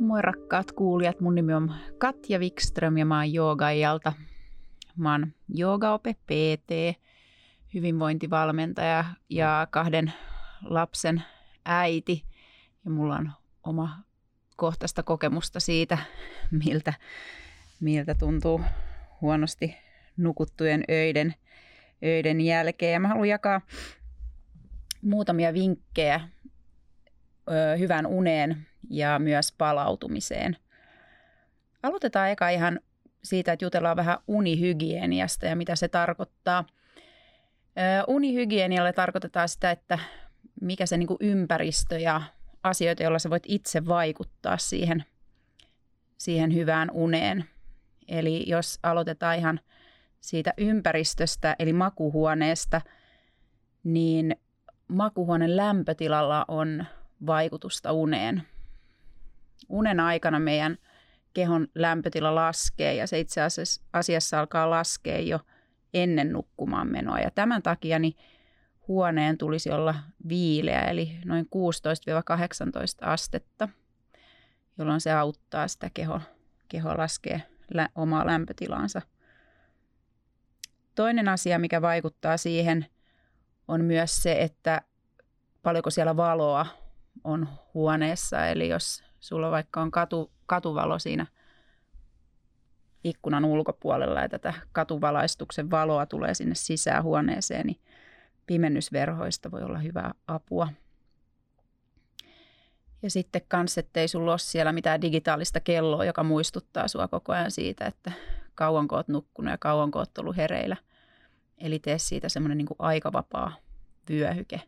Moi rakkaat kuulijat, mun nimi on Katja Wikström ja mä oon joogaijalta. Mä oon joogaope PT, hyvinvointivalmentaja ja kahden lapsen äiti. Ja mulla on oma kohtaista kokemusta siitä, miltä, miltä tuntuu huonosti nukuttujen öiden, öiden jälkeen. Ja mä haluan jakaa muutamia vinkkejä ö, hyvän uneen ja myös palautumiseen. Aloitetaan eka ihan siitä, että jutellaan vähän unihygieniasta ja mitä se tarkoittaa. Unihygienialle tarkoitetaan sitä, että mikä se niin ympäristö ja asioita, joilla sä voit itse vaikuttaa siihen, siihen hyvään uneen. Eli jos aloitetaan ihan siitä ympäristöstä, eli makuhuoneesta, niin makuhuoneen lämpötilalla on vaikutusta uneen unen aikana meidän kehon lämpötila laskee ja se itse asiassa, alkaa laskea jo ennen nukkumaan menoa. Ja tämän takia niin huoneen tulisi olla viileä, eli noin 16-18 astetta, jolloin se auttaa sitä keho, keho laskee lä, omaa lämpötilaansa. Toinen asia, mikä vaikuttaa siihen, on myös se, että paljonko siellä valoa on huoneessa. Eli jos sulla vaikka on katu, katuvalo siinä ikkunan ulkopuolella ja tätä katuvalaistuksen valoa tulee sinne sisään huoneeseen, niin pimennysverhoista voi olla hyvää apua. Ja sitten kans, ettei sulla ole siellä mitään digitaalista kelloa, joka muistuttaa sua koko ajan siitä, että kauanko oot nukkunut ja kauanko oot ollut hereillä. Eli tee siitä semmoinen niin aikavapaa vyöhyke.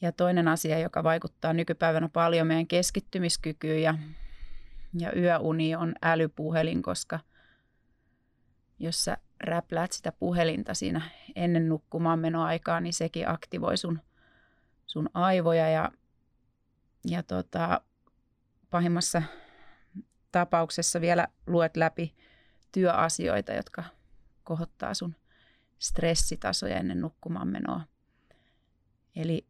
Ja toinen asia, joka vaikuttaa nykypäivänä paljon meidän keskittymiskykyyn ja, ja yöuni on älypuhelin, koska jos sä räpläät sitä puhelinta siinä ennen nukkumaan menoaikaa, niin sekin aktivoi sun, sun aivoja ja, ja tota, pahimmassa tapauksessa vielä luet läpi työasioita, jotka kohottaa sun stressitasoja ennen nukkumaan menoa. Eli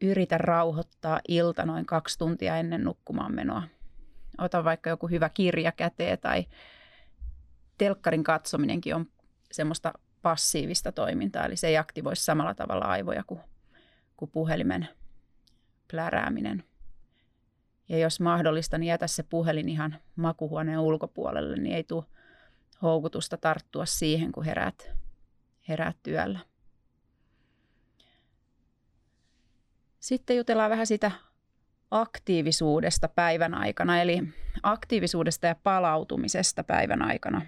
yritä rauhoittaa ilta noin kaksi tuntia ennen nukkumaan menoa. Ota vaikka joku hyvä kirja käteen tai telkkarin katsominenkin on semmoista passiivista toimintaa, eli se ei aktivoi samalla tavalla aivoja kuin, kuin puhelimen plärääminen. Ja jos mahdollista, niin jätä se puhelin ihan makuhuoneen ulkopuolelle, niin ei tule houkutusta tarttua siihen, kun heräät, heräät työllä. Sitten jutellaan vähän sitä aktiivisuudesta päivän aikana, eli aktiivisuudesta ja palautumisesta päivän aikana.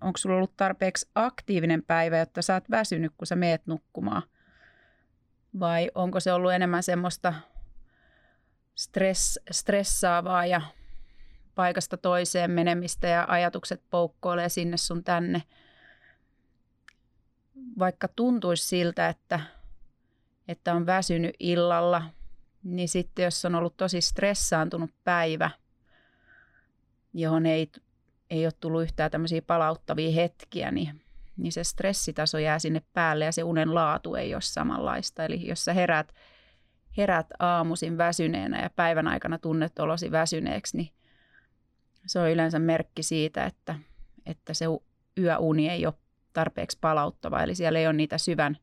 Onko sulla ollut tarpeeksi aktiivinen päivä, jotta sä oot väsynyt, kun sä meet nukkumaan? Vai onko se ollut enemmän semmoista stress, stressaavaa ja paikasta toiseen menemistä ja ajatukset poukkoilee sinne sun tänne? Vaikka tuntuisi siltä, että että on väsynyt illalla, niin sitten jos on ollut tosi stressaantunut päivä, johon ei, ei ole tullut yhtään tämmöisiä palauttavia hetkiä, niin, niin se stressitaso jää sinne päälle ja se unen laatu ei ole samanlaista. Eli jos sä herät, herät aamuisin väsyneenä ja päivän aikana tunnet olosi väsyneeksi, niin se on yleensä merkki siitä, että, että se yöuni ei ole tarpeeksi palauttava. Eli siellä ei ole niitä syvän,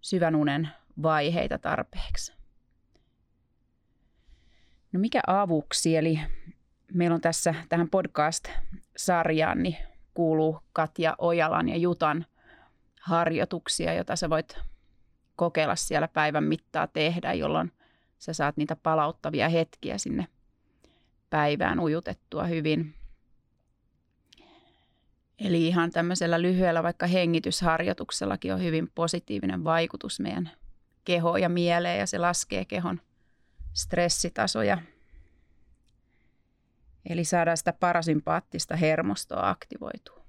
syvän unen vaiheita tarpeeksi. No mikä avuksi? Eli meillä on tässä tähän podcast-sarjaan niin kuuluu Katja Ojalan ja Jutan harjoituksia, joita sä voit kokeilla siellä päivän mittaa tehdä, jolloin sä saat niitä palauttavia hetkiä sinne päivään ujutettua hyvin. Eli ihan tämmöisellä lyhyellä vaikka hengitysharjoituksellakin on hyvin positiivinen vaikutus meidän keho ja mieleen ja se laskee kehon stressitasoja. Eli saadaan sitä parasympaattista hermostoa aktivoitua.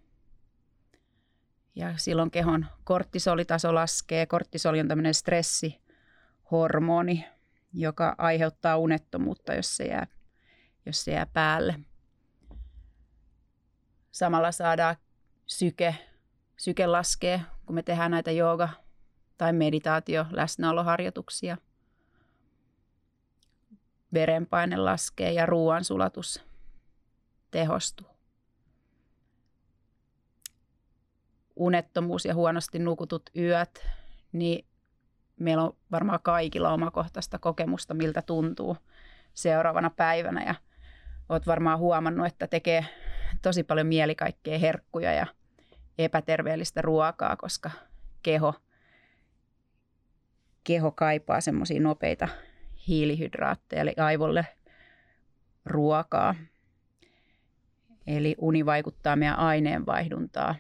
Ja silloin kehon kortisolitaso laskee. Kortisoli on tämmöinen stressihormoni, joka aiheuttaa unettomuutta, jos se jää, jos se jää päälle. Samalla saadaan syke, syke laskee, kun me tehdään näitä jooga tai meditaatio, läsnäoloharjoituksia. verenpaine laskee ja ruoansulatus tehostuu. Unettomuus ja huonosti nukutut yöt, niin meillä on varmaan kaikilla omakohtaista kokemusta, miltä tuntuu seuraavana päivänä. Ja olet varmaan huomannut, että tekee tosi paljon mieli kaikkea herkkuja ja epäterveellistä ruokaa, koska keho, keho kaipaa semmoisia nopeita hiilihydraatteja, eli aivolle ruokaa. Eli uni vaikuttaa meidän aineenvaihduntaa,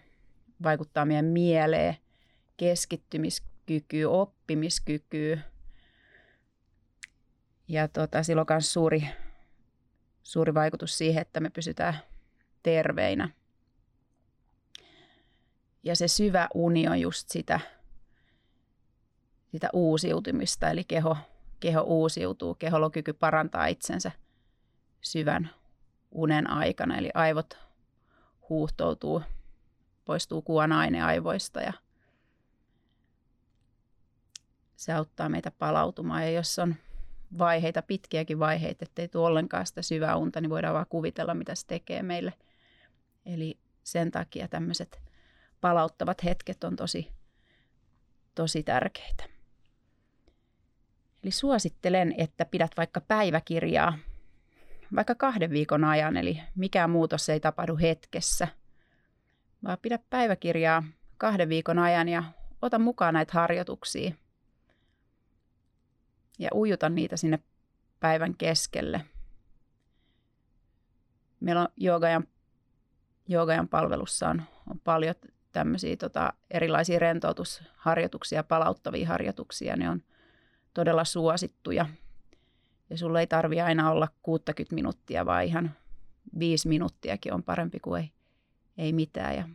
vaikuttaa meidän mieleen, keskittymiskykyyn, oppimiskykyyn. Ja tota, sillä on myös suuri, suuri vaikutus siihen, että me pysytään terveinä. Ja se syvä uni on just sitä, sitä uusiutumista, eli keho, keho uusiutuu, keholokyky parantaa itsensä syvän unen aikana, eli aivot huuhtoutuu, poistuu kuonaine aivoista ja se auttaa meitä palautumaan. Ja jos on vaiheita, pitkiäkin vaiheita, ettei tule ollenkaan sitä syvää unta, niin voidaan vaan kuvitella, mitä se tekee meille. Eli sen takia tämmöiset palauttavat hetket on tosi, tosi tärkeitä. Eli suosittelen, että pidät vaikka päiväkirjaa vaikka kahden viikon ajan, eli mikään muutos ei tapahdu hetkessä, vaan pidä päiväkirjaa kahden viikon ajan ja ota mukaan näitä harjoituksia ja ujuta niitä sinne päivän keskelle. Meillä on joogajan, joogajan palvelussa on, on paljon tämmöisiä tota, erilaisia rentoutusharjoituksia, palauttavia harjoituksia. Ne on todella suosittuja. Ja sulla ei tarvi aina olla 60 minuuttia, vaan ihan viisi minuuttiakin on parempi kuin ei, ei mitään. Ja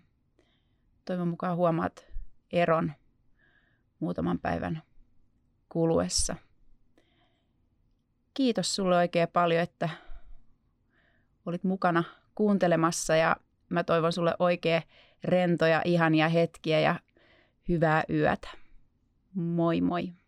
toivon mukaan huomaat eron muutaman päivän kuluessa. Kiitos sulle oikein paljon, että olit mukana kuuntelemassa ja mä toivon sulle oikein rentoja, ihania hetkiä ja hyvää yötä. Moi moi.